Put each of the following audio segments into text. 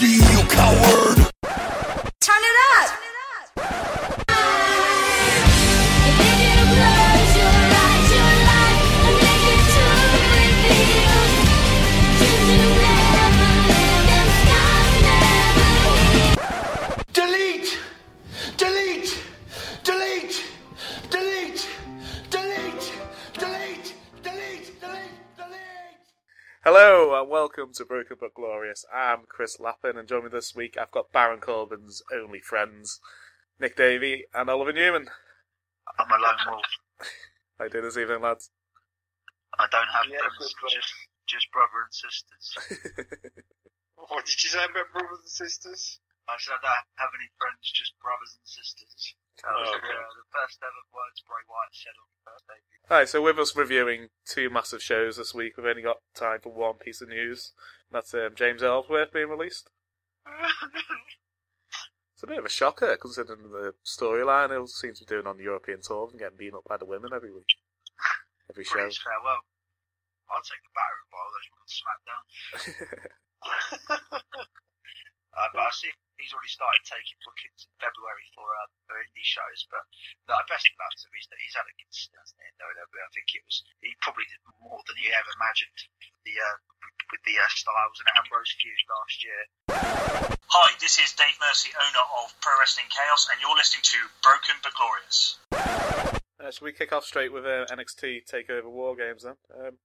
Rio Cauã. Broken but Glorious. I'm Chris Lappin and joining me this week I've got Baron Corbin's only friends, Nick Davey and Oliver Newman. I'm a lone wolf. How you doing this evening, lads? I don't have Yeah, friends, just, just brother and sisters. What did you say about brothers and sisters? I said I don't have any friends, just brothers and sisters. That was Oh, the, okay. uh, the first ever words Bray Wyatt said on the. Alright, so with us reviewing two massive shows this week, we've only got time for one piece of news. That's um, James Ellsworth being released. It's a bit of a shocker considering the storyline he seems to be doing on the European tour and getting beaten up by the women every week. Every show. Farewell. I'll take the battering by all those women SmackDown. uh, but I see he's already started taking bookings in February for, uh, for indie shows. But the best about him is that he's had a good stint in WWE. I think it was he probably did more than he ever imagined with the uh, with the uh, Styles and Ambrose feud last year. Hi, this is Dave Mercy, owner of Pro Wrestling Chaos, and you're listening to Broken but Glorious. Uh, should we kick off straight with uh, NXT Takeover War Games then? Um,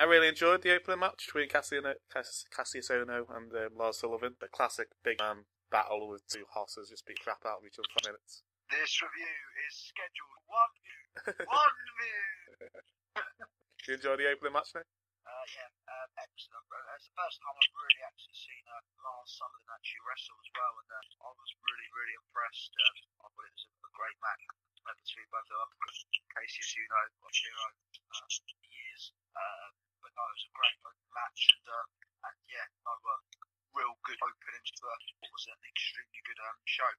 I really enjoyed the opening match between Cassiano, Cass- Cassius Ohno and um, Lars Sullivan. The classic big man battle with two horses just beat crap out of each other for minutes. This review is scheduled one view. One view. You enjoy the opening match now? Uh, yeah, um, excellent. It's the first time I've really actually seen uh, Lars Sullivan actually wrestle as well, and uh, I was really, really impressed. Uh, I thought it was a, a great match between both of them. Casey, as you know, Hero uh, years, uh, but no, it was a great match, and, uh, and yeah, no, uh, real good opening to uh, what was an extremely good um, show.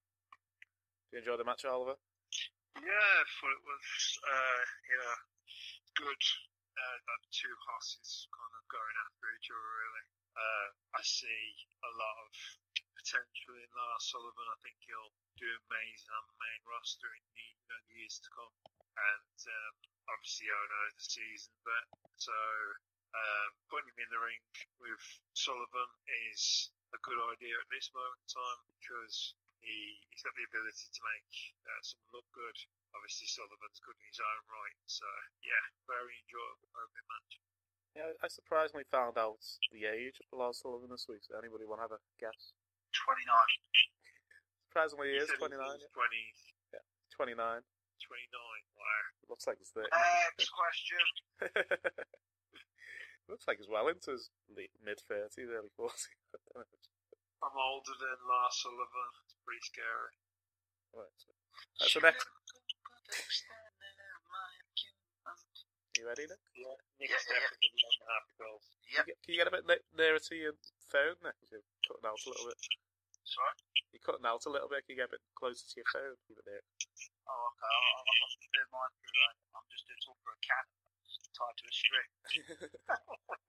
Did you enjoy the match, Oliver? Yeah, I thought it was, uh, know, good. Uh, that two horses kind of going after each other, really. Uh, I see a lot of potential in Lars Sullivan. I think he'll do amazing on the main roster in the, you know, the years to come. And um, obviously, I know the season but So um, putting him in the ring with Sullivan is a good idea at this moment in time because he, he's got the ability to make uh, someone look good. Obviously, Sullivan's good in his own right. So, yeah, very enjoyable opening match. Yeah, I surprisingly found out the age of Lars Sullivan this week. Does anybody want to have a guess? 29. Surprisingly, he is 29. was yeah. 20, 29. 29. Wow. Looks like he's 30. Next question. Looks like he's well into his mid 30s, early 40s. I'm older than Lars Sullivan. It's pretty scary. right, so, uh, so next, you ready, Nick? Yeah, Nick's Yeah, yeah, yeah. definitely one and a half goals. Can you, get, can you get a bit ne- nearer to your phone, Nick? You're cutting out a little bit. Sorry? You're cutting out a little bit. Can you get a bit closer to your phone? Keep it there. Oh, okay. I'll, I'll, I'll just do mine through. I'm just doing talk for a cat tied to a string.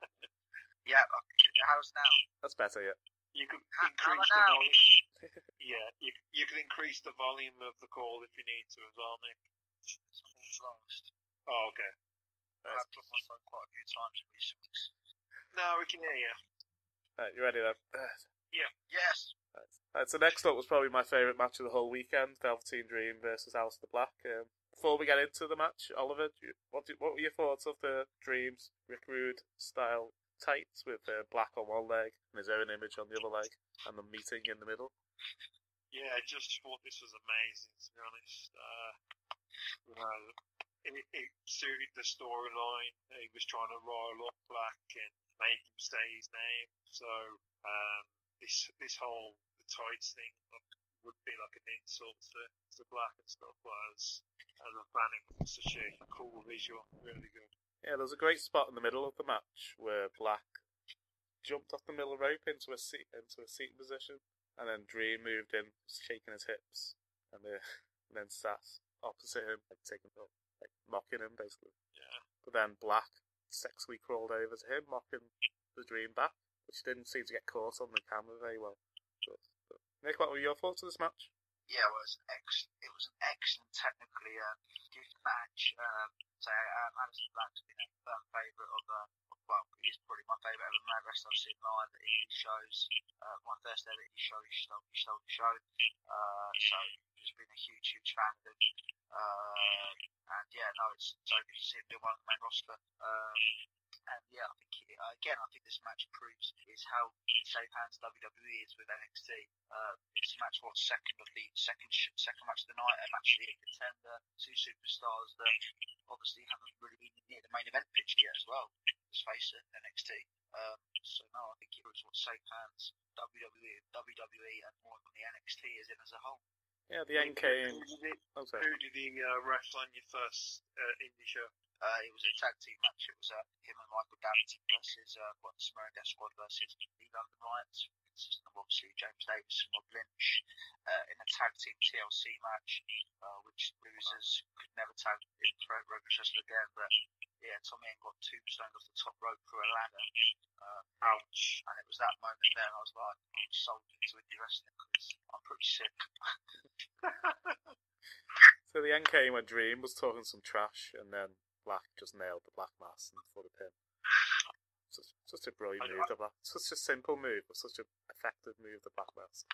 Yeah. Okay. How's now? That's better, yeah. You could How- how increase the now? volume. yeah, you, you can increase the volume of the call if you need to as well, Nick. Something's lost. Oh, okay. I've put my phone quite a few times in recent weeks. No, we can hear you. Right, you ready then? Yeah. Yes. Right, so next up was probably my favourite match of the whole weekend: Velveteen Dream versus Aleister Black. Um, before we get into the match, Oliver, you, what, do, what were your thoughts of the Dreams Rick Rude style tights with uh, Black on one leg and his own image on the other leg, and the meeting in the middle? Yeah, I just thought this was amazing, to be honest. Uh, you know, it, it suited the storyline. He was trying to rile up Black and make him say his name. So, um, this this whole the tights thing would be like an insult to, to Black and stuff. Whereas, as a fan, it was such a cool visual. Really good. Yeah, there was a great spot in the middle of the match where Black jumped off the middle rope into a seat into a seating position, and then Dream moved in, shaking his hips, and, uh, and then sat opposite him, like taking up, like mocking him basically. Yeah. But then Black sexually crawled over to him, mocking the Dream back. which didn't seem to get caught on the camera very well. But Nick, what were your thoughts of this match? Yeah, it was ex- it was an excellent technically uh, good match. Um, so um, Aleister Black's been a firm favourite of uh, well, he's probably my favourite ever man wrestler I've seen live at indie shows. Uh, my first ever indie show, he stole, he stole the show. Uh, so just been a huge, huge fan of him. Uh, and yeah, no, it's so good to see him doing one on the main roster. Um, and yeah, I think he, uh, again, I think this match proves is how safe hands WWE is with NXT. Uh, it's match what second of the second second match of the night, a match of the contender, two superstars that obviously haven't really been near the main event picture yet as well. Let's face it, NXT. Um, so no, I think it was what safe hands WWE, WWE, and more than the NXT is in as a whole. Yeah, the end came. Who did, Oh, sorry. who did he uh, wrestle on your first uh, indie show? Uh, it was a tag team match. It was uh, him and Michael Daventon versus uh, what Sumerian Death Squad versus the London Lions, obviously James Davis and Rob Lynch, uh, in a tag team TLC match, uh, which losers could never tag in Pro Wrestling again. But yeah, Tommy End got tombstoned off the top rope through a ladder. Uh, Ouch. and it was that moment there I was like, I'm sold into indie wrestling because I'm pretty sick. So the end came when Dream was talking some trash, and then Black just nailed the Black Mass and for the pin. Such, such a brilliant move, the Black. Such a simple move, but such an effective move, the Black Mass.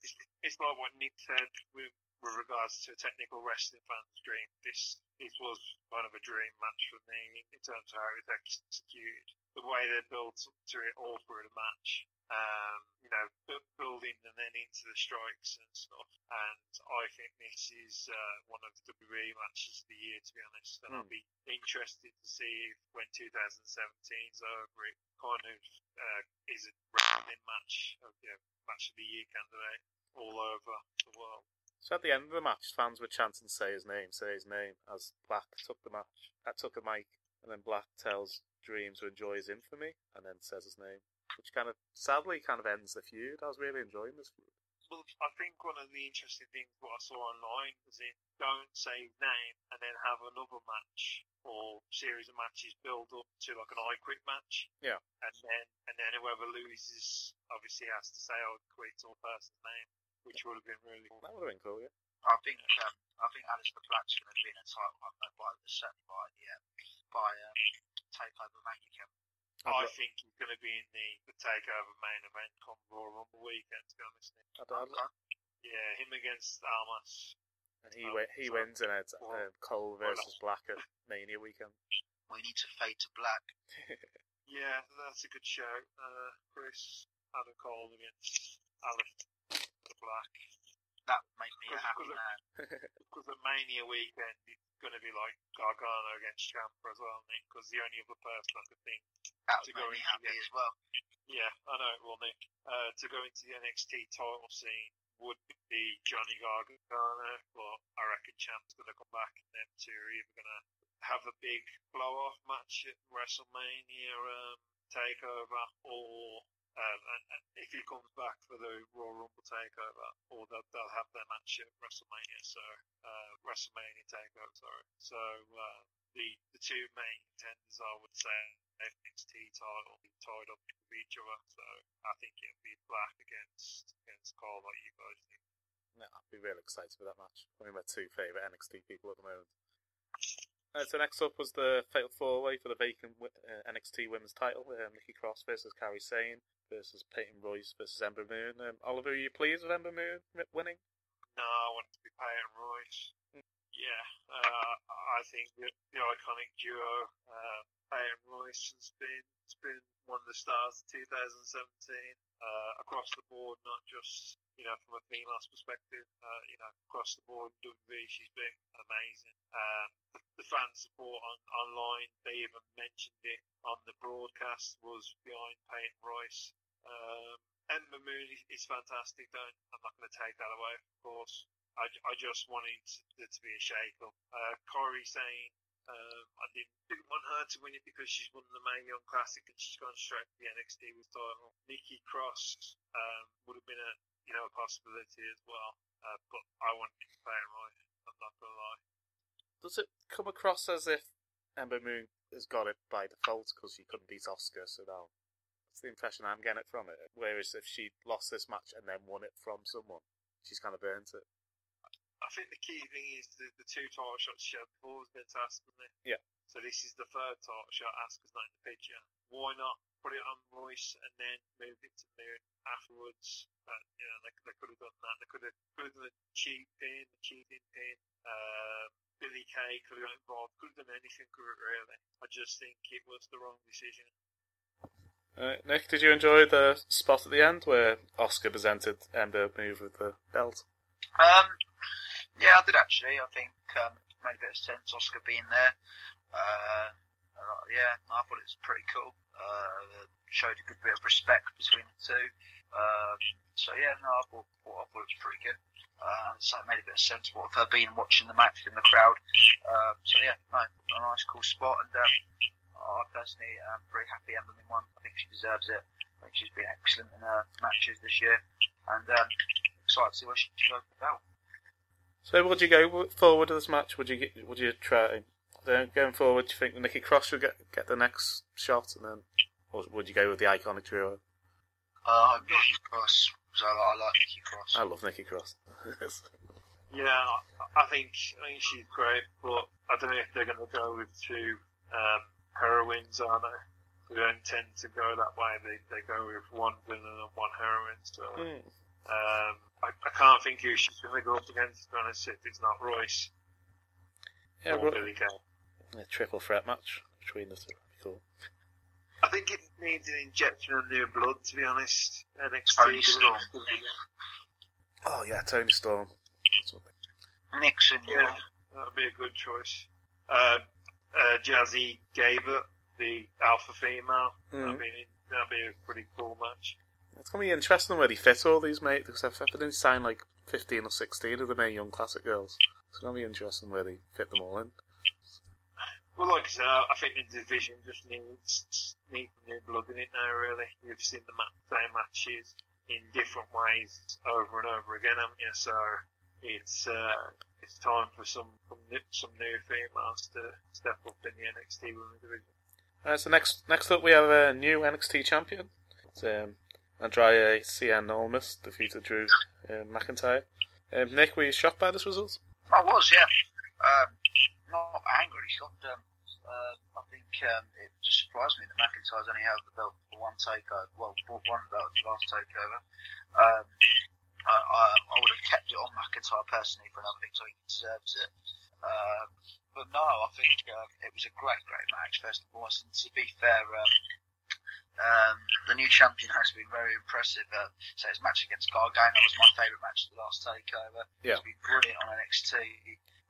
It's, it's like what Nick said with, with regards to a technical wrestling fan's dream. This this was kind of a dream match for me in terms of how it was executed. The way they built to it all through the match. Um, you know, building and then into the strikes and stuff. And I think this is uh, one of the WWE matches of the year, to be honest. And I'll be interested to see if when 2017's over, it kind of uh, is a wrestling match, of, you know, match of the year candidate all over the world. So at the end of the match, fans were chanting "Say his name, say his name" as Black took the match, uh, took a mic, and then Black tells Dream to enjoy his infamy, and then says his name, which kind of sadly kind of ends the feud. I was really enjoying this feud. Well, I think one of the interesting things what I saw online was in don't say name and then have another match or series of matches build up to like an I quit match. Yeah. And then and then whoever loses obviously has to say I quit or person's name, which would have been really cool. That would have been cool, yeah. I think um, I think Aleister Black's going to be in a title run though, by certainly by the uh, by um, Takeover Mania. I I'd, think he's going to be in the, the takeover main event come Royal Rumble weekend. To be honest, yeah, him against Almas. and he Oh, wi- he so- wins in well, Um, Cole versus Black at Mania weekend. We need to fade to black. Yeah, that's a good show. Uh, Chris Adam Cole against Alex Black. That would make me a happy because- man. Because the Mania weekend is going to be like Gargano against Ciampa as well, Nick. Because the only other person I could think, That to go into happy the- as well. yeah, I know it will, Nick. Uh, to go into the NXT title scene would be Johnny Gargano, but I reckon Ciampa's going to come back, and them two are either going to have a big blow-off match at WrestleMania um, takeover, or um, and, and if he comes back for the Royal Rumble takeover, or they'll, they'll have their match at WrestleMania. So uh, WrestleMania takeover, sorry. So uh, the the two main contenders, I would say, NXT title tied up with each other. So I think it'll be Black against against Cole, like you guys think. Yeah, I'd be really excited for that match. One of my two favourite NXT people at the moment. Uh, so next up was the Fatal Four Way for the vacant uh, NXT Women's Title. Um, Nikki Cross versus Kairi Sane versus Peyton Royce versus Ember Moon. Um, Oliver, are you pleased with Ember Moon winning? No, I want it to be Peyton Royce. Yeah, uh, I think the, the iconic duo, uh, Peyton Royce has been has been one of the stars of 2017 uh, across the board, not just you know from a female's perspective. Uh, you know, across the board, WWE, she's been amazing. Um, the, the fan support on online, they even mentioned it on the broadcast, was behind Peyton Royce. Um, Ember Moon is, is fantastic, though. I'm not going to take that away, of course. I, I just wanted there to be a shake up. Uh, Kairi Sane um, I didn't, didn't want her to win it because she's won the Mae Young Classic and she's gone straight to the NXT with title. Nikki Cross um, would have been a you know a possibility as well, uh, but I wanted to play it right. I'm not gonna lie. Does it come across as if Ember Moon has got it by default because she couldn't beat Asuka, so now That's the impression I'm getting from it. Whereas if she lost this match and then won it from someone, she's kind of burnt it. I think the key thing is the, the two title shots she had before was wasn't it? Yeah. So this is the third title shot. Asuka's not in the picture. Why not put it on Royce and then move it to Moon afterwards? But, you know, they, they could have done that. They could have, could have done a cheap pin, a cheating pin. Um, Billy Kay could have got involved. Could have done anything it, really. I just think it was the wrong decision. Uh, Nick, did you enjoy the spot at the end where Asuka presented Ember Moon with the belt? Um, yeah, I did actually. I think um, it made a bit of sense. Asuka being there. Uh, uh, yeah, I thought it was pretty cool. Uh, showed a good bit of respect between the two. Um, so yeah, no, I thought, I thought it was pretty good. Uh, so it made a bit of sense what of her being watching the match in the crowd. Um, so yeah, no, a nice cool spot, and um, I personally am very happy Emily won. I think she deserves it. I think she's been excellent in her matches this year, and um, excited to see where she goes with the belt. So would you go forward to this match? Would you get, would you try then going forward? Do you think Nikki Cross would get get the next shot, and then or would you go with the iconic trio? Uh, Nikki Cross. So I like Nikki Cross. I love Nikki Cross. Yeah, I I think I think she's great, but I don't know if they're going to go with two um, heroines, are they? They don't tend to go that way. They they go with one villain and one heroine. So Hmm. um, I, I can't think who she's going to go up against. To be honest, if it's not Royce Yeah, or Ro- Billy Kay. a triple threat match between the two. Cool. I think it needs an injection of new blood. To be honest, NXT. Toni Storm. Oh yeah, Toni Storm. That's what Nixon, Yeah, that would be a good choice. Uh, uh, Jazzy Gabert, the alpha female. Mhm. That'd, be, that'd be a pretty cool match. It's gonna be interesting where they fit all these mates because I've I've been signed like fifteen or sixteen of the Mae Young classic girls. It's gonna be interesting where they fit them all in. Well, like I said, I think the division just needs needs new blood in it now. Really, you've seen the same matches in different ways over and over again, haven't you? So it's uh, it's time for some some new, some new females to step up in the NXT Women's division. Alright, so next next up we have a new NXT champion. It's um, Andrade Cien Almas defeated Drew uh, McIntyre. Um, Nick, were you shocked by this result? I was, yeah. Um, not angry, shocked. Um, uh, I think um, it just surprised me that McIntyre's only held the belt for one takeover. Well, for one belt the last takeover. Um, I, I, I would have kept it on McIntyre personally for another victory. He deserves it. Um, but no, I think um, it was a great, great match, first and foremost. And to be fair, um, um, the new champion has been very impressive. Uh, so his match against Gargano was my favourite match of the last takeover. Yeah. It's been brilliant on NXT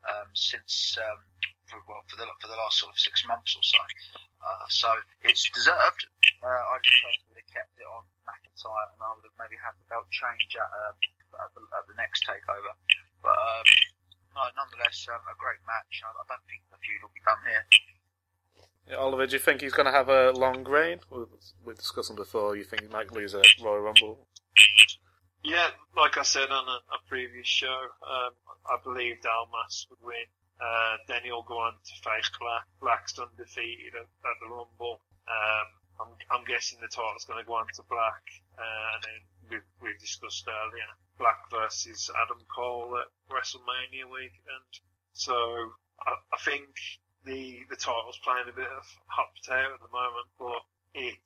um, since um, for, well for the for the last sort of six months or so. Uh, so it's deserved. Uh, I just personally would have kept it on McIntyre, and I would have maybe had the belt change at, um, at, the, at the next takeover. But um, no, nonetheless, um, a great match. I, I don't think the feud will be done here. Yeah, Oliver, do you think he's going to have a long reign? We we discussed him before. You think he might lose a Royal Rumble? Yeah, like I said on a, a previous show, um, I believed Almas would win. Uh, then he'll go on to face Black. Black's undefeated at, at the Rumble. Um, I'm, I'm guessing the title's going to go on to Black. Uh, and then we've, we've discussed earlier, Black versus Adam Cole at WrestleMania weekend. So I, I think the the title's playing a bit of hot potato at the moment, but it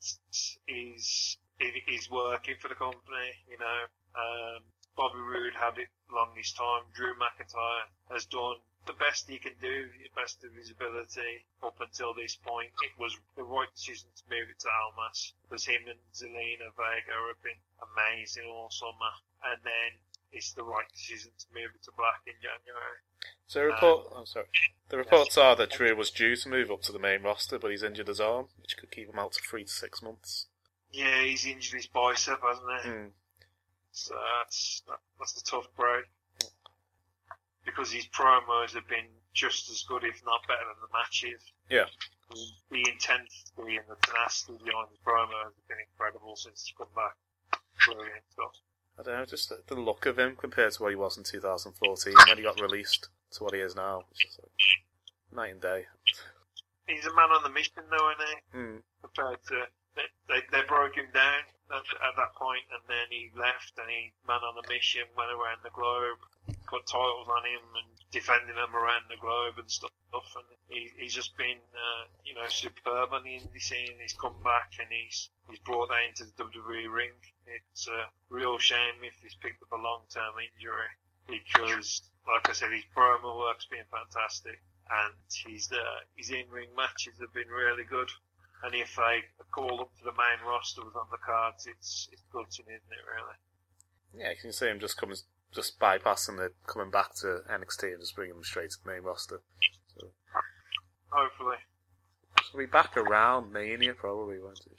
is it is working for the company. You know, um, Bobby Roode had it long his time. Drew McIntyre has done the best he can do, the best of his ability up until this point. It was the right decision to move it to Almas because him and Zelina Vega have been amazing all summer, and then it's the right decision to move it to Black in January. So the report, oh, sorry. The reports are that Drew was due to move up to the main roster, but he's injured his arm, which could keep him out to three to six months. Yeah, he's injured his bicep, hasn't he? Hmm. So that's that's a tough break. Because his promos have been just as good, if not better, than the matches. Yeah. The intensity and the tenacity behind his promos have been incredible since he's come back. Brilliant stuff. I don't know, just the, the look of him compared to what he was in 2014 when he got released to what he is now. It's just like night and day. He's a man on the mission, though, isn't he? Hmm. Compared to they, they, they broke him down at, at that point, and then he left, and he man on a mission, went around the globe, got titles on him, and defending them around the globe and stuff. And he, he's just been, uh, you know, superb on the indie scene. He's come back and he's he's brought that into the WWE ring. It's a real shame if he's picked up a long-term injury because, like I said, his promo work's been fantastic, and his uh, his in-ring matches have been really good. And if they call up to the main roster with on the cards, it's it's good to me, isn't it? Really. Yeah, you can see him just coming, just bypassing the coming back to NXT and just bringing him straight to the main roster. So, Hopefully, he'll be back around Mania probably, won't he?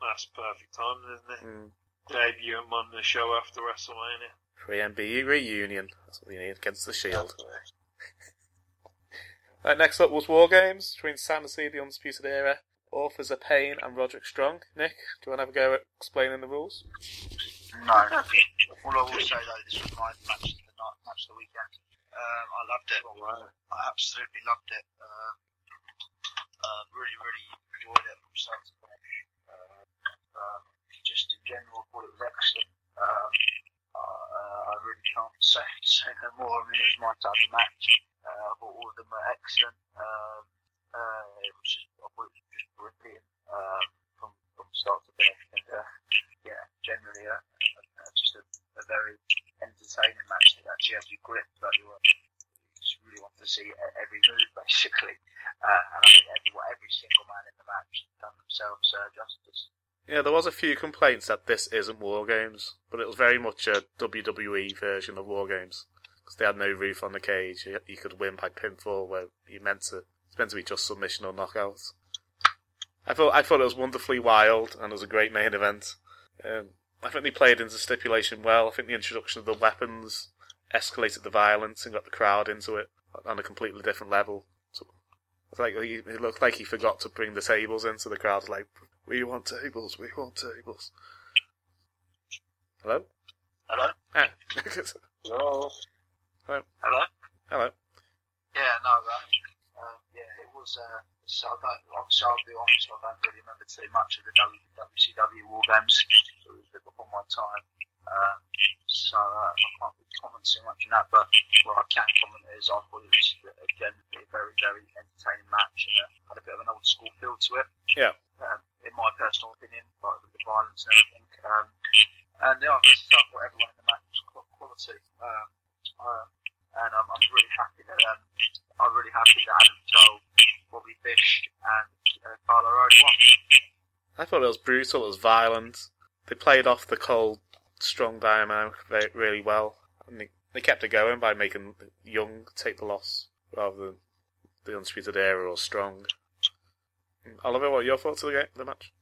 that's perfect timing, isn't it? Mm. Debut the show after WrestleMania. Free MBE reunion. That's what we need against the Shield. Right, next up was War Games between SAnitY, the Undisputed Era, Authors of Pain, and Roderick Strong. Nick, do you want to have a go at explaining the rules? No. All I will say though, this was my match of the night, match of the weekend. Um, I loved it. I absolutely loved it. Um, uh, really, really enjoyed it from start to finish. Uh, um, just in general, thought it was excellent. Um, uh, I really can't say, say no more. I mean, it was my type of match. Uh, I thought all of them were excellent. Um, uh, it was just, I thought it was just brilliant um, from from start to finish. And uh, yeah, generally, uh, uh, just a, a very entertaining match that actually has you gripped that you really want to see every move, basically. Uh, and I think every, every single man in the match done themselves uh, justice. Yeah, there was a few complaints that this isn't War Games, but it was very much a WWE version of War Games because they had no roof on the cage. You, you could win by pinfall, where you meant to it's meant to be just submission or knockouts. I thought I thought it was wonderfully wild and it was a great main event. Um, I think they played into the stipulation well. I think the introduction of the weapons escalated the violence and got the crowd into it on a completely different level. So, it's like he, it looked like he forgot to bring the tables into the crowd. Like, we want tables, we want tables. Hello? Hello? Ah. No. Hello? Hello. Yeah, no, right. um, uh, yeah, it was. Uh, so I don't, obviously, I'll be honest, I don't really remember too much of the WCW War Games. It was a bit before my time. Uh, so uh, I can't really comment too much on that, but what I can comment is I thought it was, again, a very, very entertaining match and uh, had a bit of an old school feel to it. Yeah. Um, in my personal opinion, like with the violence and everything. Um, and yeah, I just thought what everyone in the match was qu- quality. Um, uh, and I'm, I'm really happy that um, I'm really happy that Adam Cole, Bobby Fish, and uh, won. I thought it was brutal, it was violent. They played off the cold, strong Dynamo very, really well. And they, they kept it going by making Young take the loss rather than the Undisputed Era or Strong. Oliver, what are your thoughts of the, game, the match?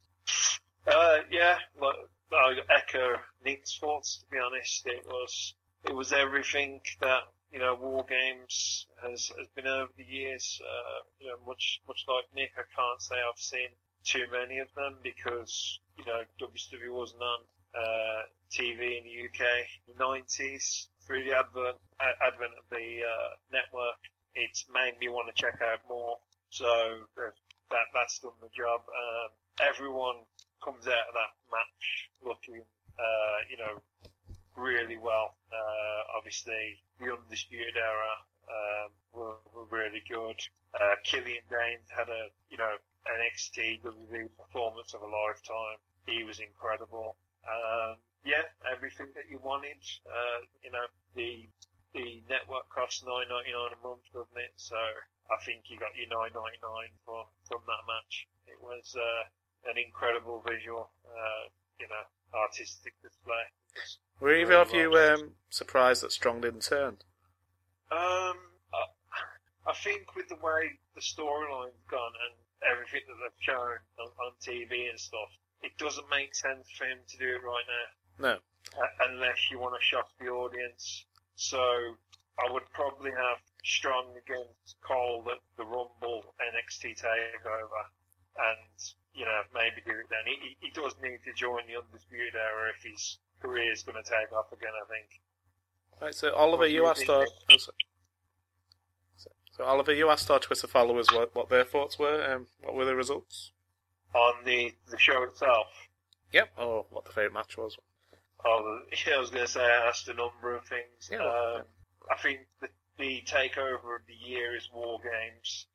Uh, yeah, like, I echo Nick's thoughts. To be honest, it was it was everything that you know War Games has has been over the years. Uh, you know, much much like Nick, I can't say I've seen too many of them because you know WCW wasn't on uh, TV in the UK in the 90s. Through the advent advent of the uh, network, it's made me want to check out more. So that that's done the job. Um, everyone comes out of that match looking, uh, you know, really well. Uh, obviously, the Undisputed Era um, were, were really good. Uh, Killian Dain had a, you know, an NXT WWE performance of a lifetime. He was incredible. Um, yeah, everything that you wanted. Uh, you know, the the network costs nine ninety nine a month, doesn't it? So I think you got your nine ninety nine from from that match. It was uh, an incredible visual, uh, you know, artistic display. Were either of you um, surprised that Strong didn't turn? Um, I, I think with the way the storyline's gone and everything that they've shown on, on TV and stuff, it doesn't make sense for him to do it right now, No. uh, unless you want to shock the audience. So I would probably have Strong against Cole at the Rumble NXT Takeover, and you know maybe do it then. He, he, does need to join the Undisputed Era if his career is going to take off again. I think. Right, so Oliver, you asked our oh, so, so Oliver, you asked our Twitter followers what, what their thoughts were. Um, what were the results? on the the show itself. Yep. Or what the favourite match was. Oh, yeah, I was going to say I asked a number of things. Yeah, um, I think the, the takeover of the year is War Games.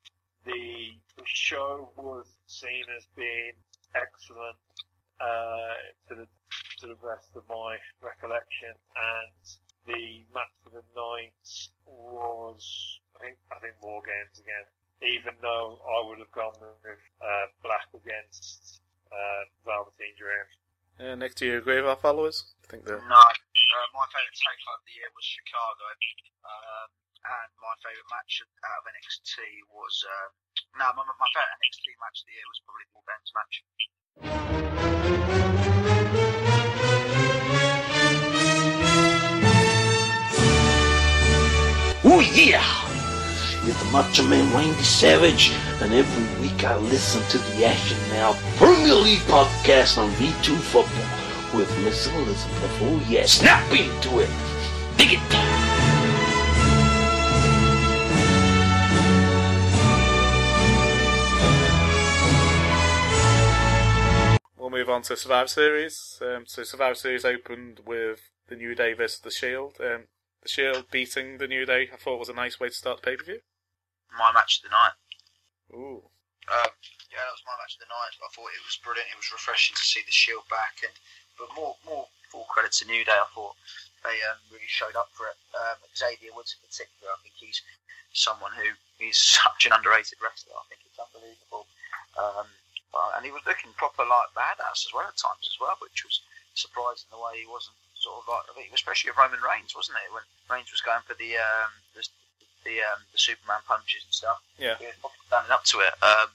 The, the show was seen as being excellent uh, to the to the best of my recollection, and the match of the night was I think I think War Games again. Even though I would have gone with uh, Black against uh, Velveteen Dream. Uh, Nick, do you agree with our followers? I think the No, uh, my favourite takeover of the year was Chicago, um, and my favourite match out of NXT was um, no, my, my favourite NXT match of the year was probably Paul Ben's match. Oh yeah! It's the Macho Man Randy Savage, and every week I listen to the Action Now Premier League podcast on V2 Football with Miss Elizabeth. Oh yeah, snap into it! Dig it! We'll move on to Survivor Series. Um, so Survivor Series opened with the New Day versus the Shield. Um, the Shield beating the New Day, I thought was a nice way to start the pay per view. My match of the night. Ooh, Um, yeah, that was my match of the night. I thought it was brilliant. It was refreshing to see the Shield back, and but more more full credit to New Day. I thought they um, really showed up for it. Um, Xavier Woods in particular, I think he's someone who he's such an underrated wrestler. I think it's unbelievable. Um, uh, and he was looking proper like badass as well at times as well, which was surprising the way he wasn't sort of like, I think, especially with Roman Reigns, wasn't it? When Reigns was going for the um, the the, um, the Superman punches and stuff yeah. yeah, standing up to it. Um,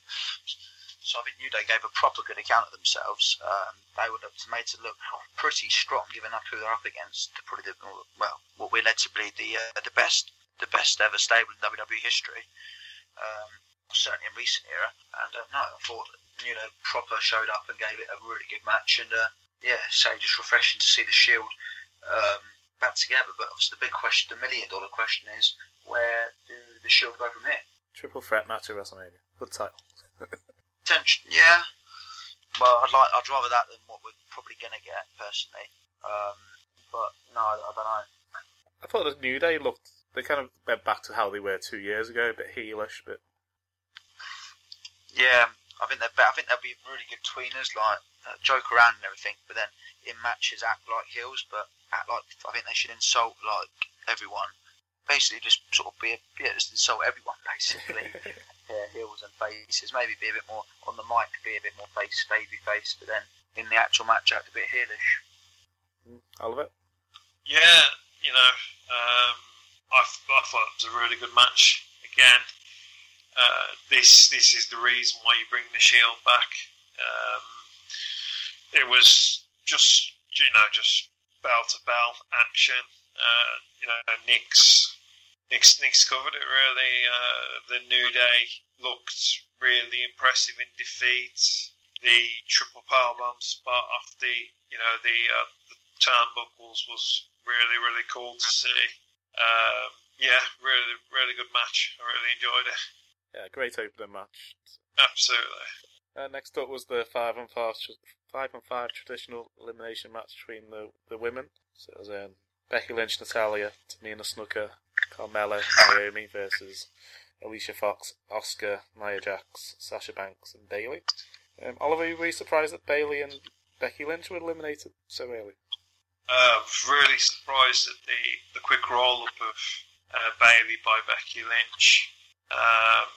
so I think New Day gave a proper good account of themselves. Um, they were looked, made to look pretty strong, given up who they're up against. Probably the, well, what we're led to believe the uh, the best the best ever stable in WWE history. Um, certainly in recent era. And uh, no, I thought you know proper showed up and gave it a really good match. And uh, yeah, so just refreshing to see the Shield um, back together. But obviously the big question, the million dollar question is where do the Shield go from here? Triple threat match at WrestleMania. Good title. Tension, yeah. Well, I'd like, I'd rather that than what we're probably gonna get personally. Um, but no, I, I don't know. I thought the New Day looked. They kind of went back to how they were two years ago, a bit heelish, but Yeah, I think they're. be- I think they'll be really good tweeners, like uh, joke around and everything. But then in matches, act like heels, but act like I think they should insult like everyone. Basically, just sort of be a, yeah, just insult everyone basically. yeah, heels and faces. Maybe be a bit more on the mic, be a bit more face, baby face. But then in the actual match, act a bit heelish. Oliver. Yeah, you know, um, I, I thought it was a really good match. Again, uh, this this is the reason why you bring the Shield back. Um, it was just you know just bell to bell action. Uh, you know, Nick's Nick's Nick's covered it really. Uh, the New Day looked really impressive in defeat. The triple powerbomb spot off the you know the uh, the turnbuckles was really really cool to see. Um, yeah, really really good match. I really enjoyed it. Yeah, great opening match. Absolutely. Uh, next up was the five on five, five on five traditional elimination match between the the women. So it was um, Becky Lynch, Natalya, Tamina Snuka, Carmella, Naomi versus Alicia Fox, Asuka, Nia Jax, Sasha Banks, and Bayley. Um, Oliver, were you surprised that Bayley and Becky Lynch were eliminated so early? Uh, was really surprised at the, the quick roll up of uh, Bayley by Becky Lynch. Um,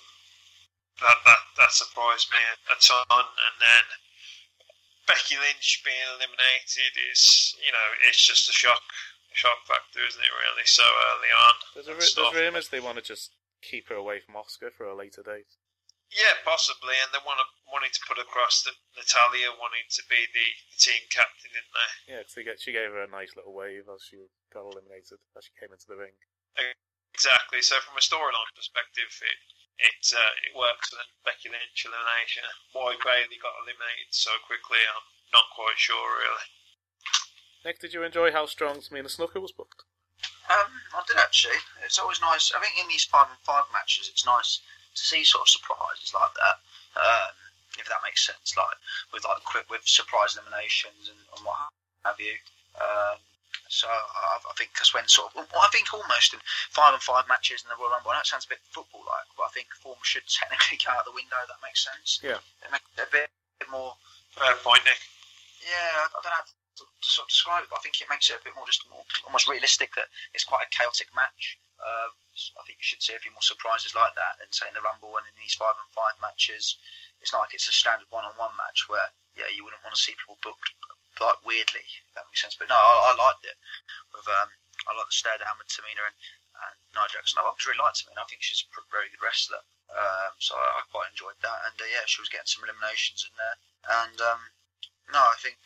that, that that surprised me a, a ton. And then Becky Lynch being eliminated is, you know, it's just a shock, a shock factor, isn't it? Really, so early on. There's, a, and ru- stuff. there's rumours they want to just keep her away from Asuka for a later date. Yeah, possibly, and they want to wanting to put across that Natalya wanting to be the, the team captain, didn't they? Yeah, because get, she gave her a nice little wave as she got eliminated as she came into the ring. Exactly. So from a storyline perspective, it it uh, it works. And then Becky Lynch elimination. Why Bayley got eliminated so quickly, I'm not quite sure really. Nick, did you enjoy how strong Tamina Snuka was booked? Um, I did actually. It's always nice. I think in these five and five matches, it's nice to see sort of surprises like that. Um, if that makes sense. Like with like quick with surprise eliminations and, and what have you. Um, so I, I think that's when sort of I think almost in five and five matches in the Royal Rumble. I know it sounds a bit football like, but I think form should technically go out the window. That makes sense. Yeah. It makes it a bit, bit more. Fair point, Nick. Yeah, I I don't know how to, to sort of describe it, but I think it makes it a bit more just more almost realistic that it's quite a chaotic match. Um, I think you should see a few more surprises like that and say in the Rumble and in these five and five matches. It's not like it's a standard one-on-one match where yeah you wouldn't want to see people booked like weirdly. If that makes sense. But no, I, I liked it. With um, I like the stare down with Tamina and, and Nia Jackson. I just really liked Tamina. I think she's a very good wrestler. Um, so I, I quite enjoyed that. And uh, yeah, she was getting some eliminations in there. And um, no, I think,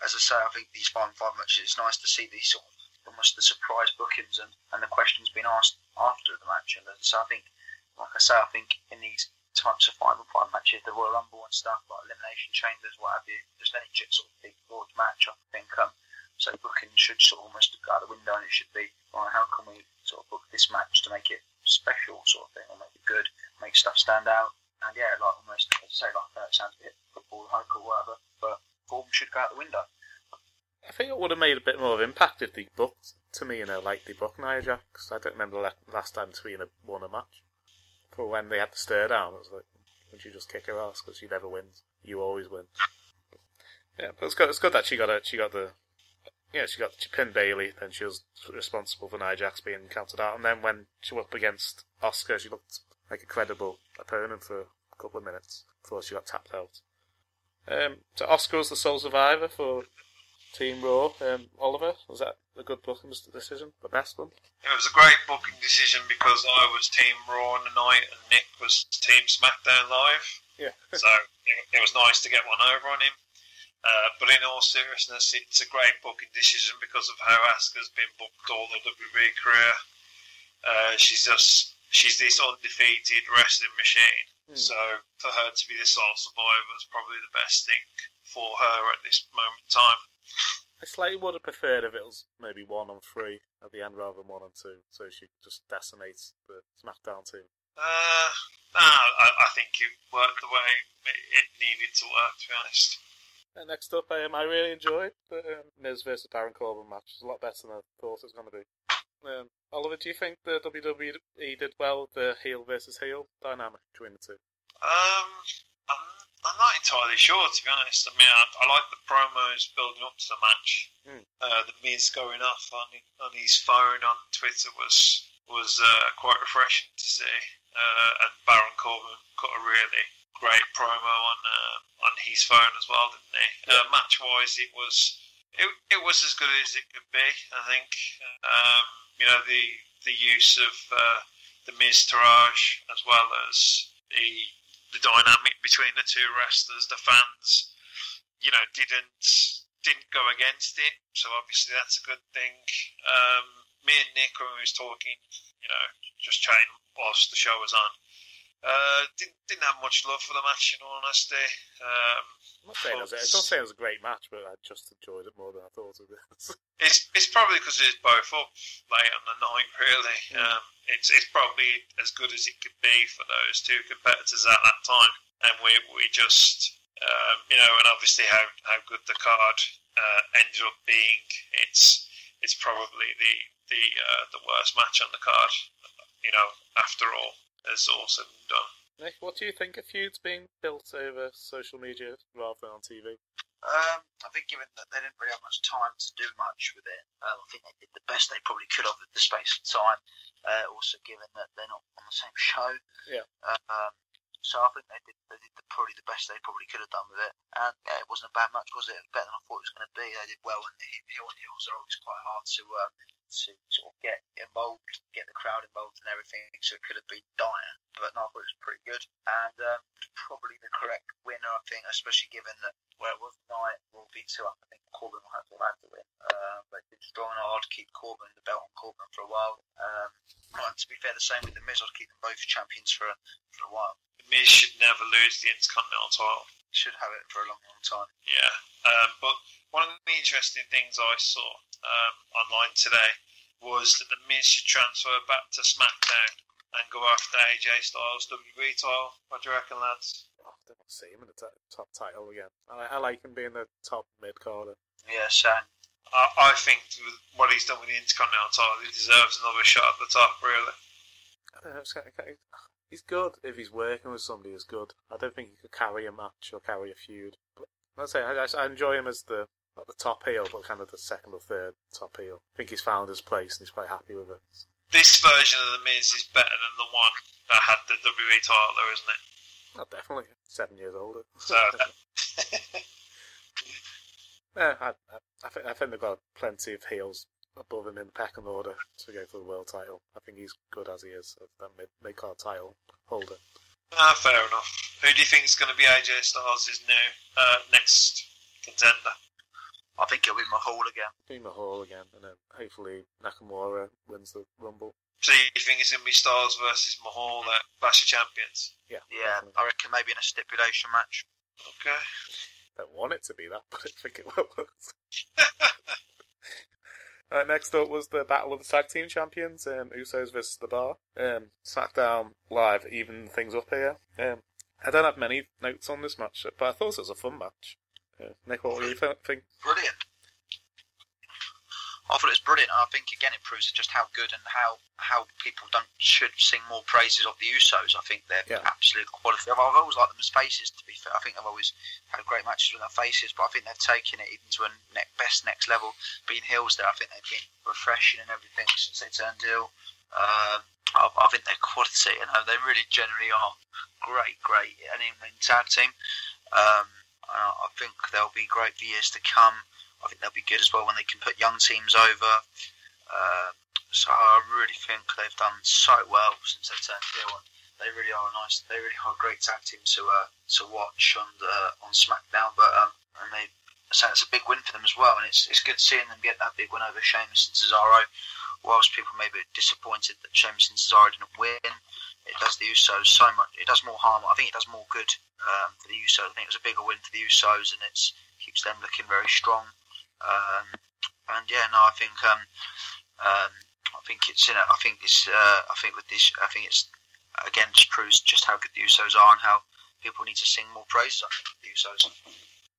as I say, I think these and five matches. It's nice to see these sort of almost the surprise bookings and, and the questions being asked after the match. And uh, so I think, like I say, I think in these types of five five matches, the Royal Rumble and stuff like elimination chambers, what have you, just any sort of big broad match, I think. Um, so booking should sort of almost go out the window, and it should be, well, how can we sort of book this match to make it special, sort of thing, or make it good, make stuff stand out. And yeah, like almost, I say, like that sounds a bit football hype or whatever, but form should go out the window. I think it would have made a bit more of impact if they booked to me, you know, like they booked Nia Jax. I don't remember the last time Tamina won a match. For when they had the stare down, it was like, would you just kick her ass because she never wins? You always win. Yeah, but it's good. It's good that she got a, she got the yeah she got she pinned Bayley. Then she was responsible for Nia Jax being counted out. And then when she was up against Asuka, she looked like a credible opponent for a couple of minutes before she got tapped out. Um, so Asuka was the sole survivor for Team Raw. Um, Oliver, was that a good booking decision? The best one? It was a great booking decision because I was Team Raw on the night and Nick was Team SmackDown Live. Yeah. so it, it was nice to get one over on him. Uh, but in all seriousness, it's a great booking decision because of how Asuka's been booked all the WWE career. Uh, she's just she's this undefeated wrestling machine. Hmm. So for her to be the sole survivor is probably the best thing for her at this moment in time. I slightly would have preferred if it was maybe one on three at the end rather than one on two, so she just decimates the SmackDown team. Uh, no, I, I think it worked the way it, it needed to work. To be honest. And next up, um, I really enjoyed the um, Miz versus Baron Corbin match. It was a lot better than I thought it was going to be. Um, Oliver, do you think the WWE did well with the heel versus heel dynamic between the two? Um, I'm, I'm not entirely sure, to be honest. I mean, I, I like the promos building up to the match. Mm. Uh, the Miz going off on on his phone on Twitter was was uh, quite refreshing to see. Uh, and Baron Corbin cut a really great promo on uh, on his phone as well, didn't he? Uh, match wise, it was it, it was as good as it could be. I think. Um, you know the the use of uh, the Miztourage as well as the the dynamic between the two wrestlers, the fans, you know, didn't didn't go against it. So obviously that's a good thing. Um, me and Nick, when we was talking, you know, just chatting whilst the show was on, uh, didn't didn't have much love for the match. In all honesty, um, I'm not saying it was, I'm not saying it was a great match, but I just enjoyed it more than I thought it was. it's it's probably because it's both up late on the night. Really, Mm. um, it's it's probably as good as it could be for those two competitors at that time, and we we just um, you know, and obviously how, how good the card uh, ended up being. It's it's probably the the uh, the worst match on the card. You know, after all, it's all said and done. Nick, what do you think of feuds being built over social media rather than on TV? Um, I think given that they didn't really have much time to do much with it, um, I think they did the best they probably could with the space of time. Uh, also, given that they're not on the same show, Yeah. Um, so I think they did, they did the, probably the best they probably could have done with it. And yeah, it wasn't a bad match, was it? It was better than I thought it was going to be. They did well, and the heel and heels are always quite hard to uh, to sort of get involved, get the crowd involved, and everything. So it could have been dire, but no, I thought it was pretty good. And um, probably the correct winner, I think, especially given that where it was tonight will be two up. I think Corbin will have to have to win. Uh, but it's strong and hard to keep Corbin the belt on Corbin for a while. Um, and to be fair, the same with the Miz. I'd keep them both champions for a, for a while. Miz should never lose the Intercontinental title. Should have it for a long, long time. Yeah, um, but one of the interesting things I saw um, online today was that the Miz should transfer back to SmackDown and go after AJ Styles WWE title. What do you reckon, lads? I don't want to see him in the t- top title again. I, I like him being the top mid carder. Yeah, same. I, I think with what he's done with the Intercontinental title, he deserves another shot at the top, really. I don't know. It's kind of, kind of, he's good if he's working with somebody who's good. I don't think he could carry a match or carry a feud. But let's say I, I enjoy him as the not the top heel, but kind of the second or third top heel. I think he's found his place and he's quite happy with it. This version of the Miz is better than the one that had the WWE title, though, isn't it? Not definitely seven years older. So, yeah, I, I, I think I think they've got plenty of heels above him in the pecking order to go for the world title. I think he's good as he is that mid mid card title holder. ah, fair enough. Who do you think is going to be AJ Styles' new uh, next contender? I think it'll be Mahal again. Be Mahal again, and then hopefully Nakamura wins the Rumble. So you think it's going to be Styles versus Mahal at Clash of Champions? Yeah, Yeah, definitely. I reckon maybe in a stipulation match. Okay. don't want it to be that, but I think it will. Uh, next up was the Battle of the Tag Team Champions, um, Usos versus The Bar. Um, SmackDown Live even things up here. Um, I don't have many notes on this match, but I thought it was a fun match. Uh, Nick, what do you th- think? Brilliant. I thought it was brilliant. I think again it proves just how good and how how people don't should sing more praises of the Usos. I think they're Yeah. absolute quality. I've, always liked them as faces. To be fair, I think they've always had great matches with their faces, but I think they've taken it even to a ne- best next level. Being heels there, I think they've been refreshing and everything since they turned heel. Um, I, I think they're quality. You know, they really generally are great, great, and in tag team. Um, and I think they'll be great for years to come. I think they'll be good as well when they can put young teams over. Uh, so I really think they've done so well since they've turned heel. And they really are a nice. They really are a great tag team to uh, to watch on the on SmackDown. But um, and they so it's a big win for them as well. And it's it's good seeing them get that big win over Sheamus and Cesaro. Whilst people may be disappointed that Sheamus and Cesaro didn't win, it does the Usos so much. It does more harm. I think it does more good um, for the Usos. I think it was a bigger win for the Usos, and it keeps them looking very strong. Um, and yeah, no, I think um, um, I think it's you know, I think it's uh, I think with this, I think it's again just proves just how good the Usos are and how people need to sing more praises. I of the Usos.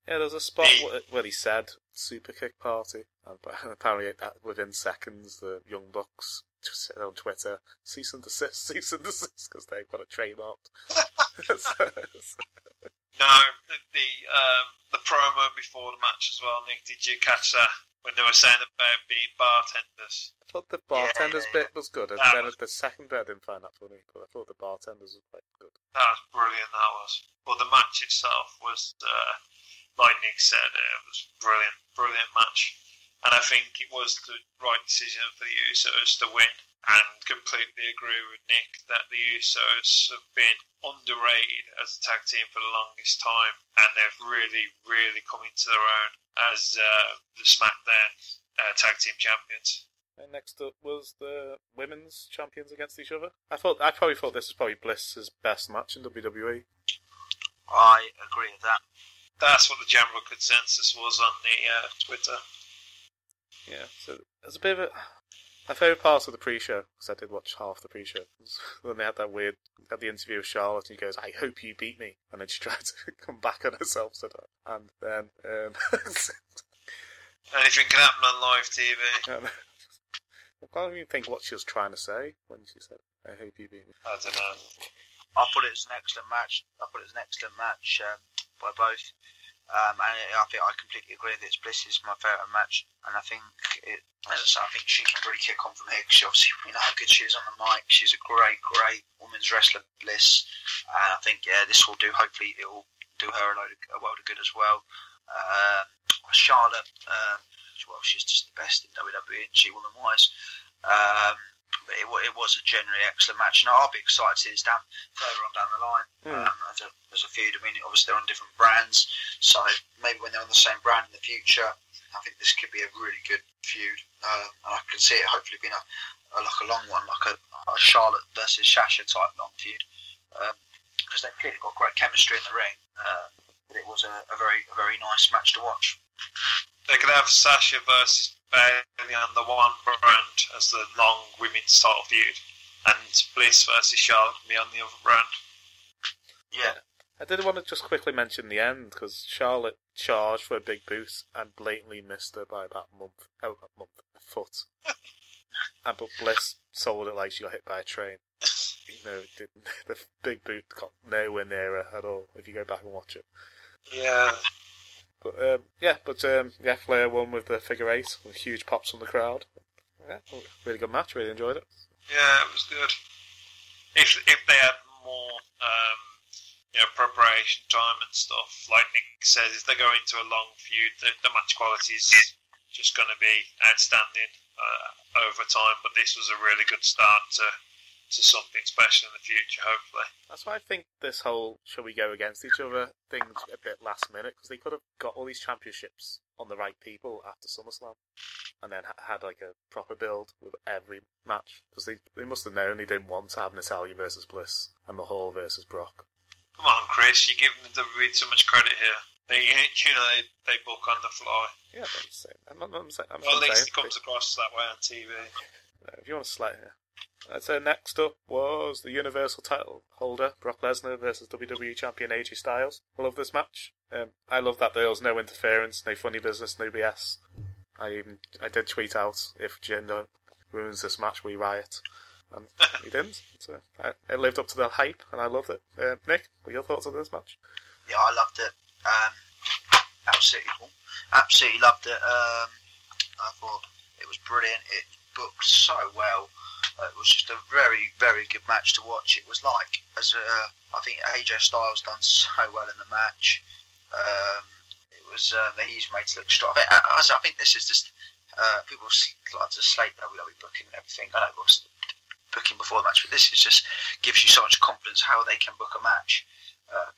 Yeah, there's a spot where, where he said "Super Kick Party," and apparently that within seconds the Young Bucks just said on Twitter "cease and desist, cease and desist" because they've got it trademarked. No, the the, um, the promo before the match as well. Nick, did you catch that when they were saying about being bartenders? I thought the bartenders Yeah, yeah, bit was good, and That then was- the second bit I didn't find that funny, but I thought the bartenders was quite good. That was brilliant. That was. Well, the match itself was, uh, like Nick said, uh, it was brilliant, brilliant match, and I think it was the right decision for the Usos to win. And completely agree with Nick that the Usos have been underrated as a tag team for the longest time, and they've really, really come into their own as uh, the SmackDown uh, tag team champions. And next up was the women's champions against each other. I thought I probably thought this was probably Bliss's best match in. WWE. I agree with that. That's what the general consensus was on the uh, Twitter. Yeah, so there's a bit of a. My favourite part of the pre-show, because I did watch half the pre-show, was when they had that weird, had the interview with Charlotte, and he goes, "I hope you beat me," and then she tried to come back on herself, said, and then, um, Anything can happen on live TV. um, I can't even think what she was trying to say when she said, "I hope you beat me." I don't know. I thought it was an excellent match. I thought it was an excellent match um, by both. Um, and I think I completely agree that it's Bliss is my favourite match. And I think, it, as I say, I think she can really kick on from here because obviously we know how good she is on the mic. She's a great, great women's wrestler, Bliss. And I think, yeah, this will do, hopefully, it will do her a, load of, a world of good as well. Uh, Charlotte, uh, well, she's just the best in WWE, she, woman wise? Um, but it, it was a generally excellent match, and I'll be excited to see this down further on down the line. Hmm. Um, as, a, as a feud, I mean, obviously they're on different brands, so maybe when they're on the same brand in the future, I think this could be a really good feud. Um, and I can see it hopefully being a, a like a long one, like a, a Charlotte versus Sasha type long feud, because they've clearly got great chemistry in the ring. Uh, but it was a, a very a very nice match to watch. They could have Sasha versus Bayley on the one brand as the long women's title feud, and Bliss versus Charlotte can be on the other brand. Yeah, I did want to just quickly mention the end because Charlotte charged for a big boost and blatantly missed her by about a month, oh, a month, a foot. and but Bliss sold it like she got hit by a train. You know, it didn't. The big boot got nowhere near her at all. If you go back and watch it. Yeah. But um, yeah, but um, yeah, Flair won with the figure eight with huge pops from the crowd. Yeah, really good match. Really enjoyed it. Yeah, it was good. If if they had more, um, you know, preparation time and stuff, like Nick says, if they go into a long feud, the, the match quality is just going to be outstanding uh, over time. But this was a really good start to to something special in the future, hopefully. That's why I think this whole "shall we go against each other" thing's a bit last minute because they could have got all these championships on the right people after SummerSlam, and then ha- had like a proper build with every match because they they must have known they didn't want to have Natalya versus Bliss and Mahal versus Brock. Come on, Chris, you're giving the WWE too much credit here. They, you know, they, they book on the fly. Yeah, I'm saying, I'm, I'm saying, I'm Well, at least saying, it comes across that way on TV. If you want to slide Uh, so next up was the Universal title holder, Brock Lesnar versus WWE Champion AJ Styles. I love this match. Um, I love that there was no interference, no funny business, no BS. I even I did tweet out if Jinder ruins this match, we riot, and he didn't. So I, it lived up to the hype, and I loved it. Uh, Nick, what are your thoughts on this match? Yeah, I loved it. Um, absolutely, absolutely loved it. Um, I thought it was brilliant. It booked so well. It was just a very, very good match to watch. It was like, as uh, I think AJ Styles done so well in the match. Um, it was uh, he's made to look strong. I think, I, I think this is just uh, people like to slate WWE booking and everything. I know was booking before the match, but this is just gives you so much confidence how they can book a match.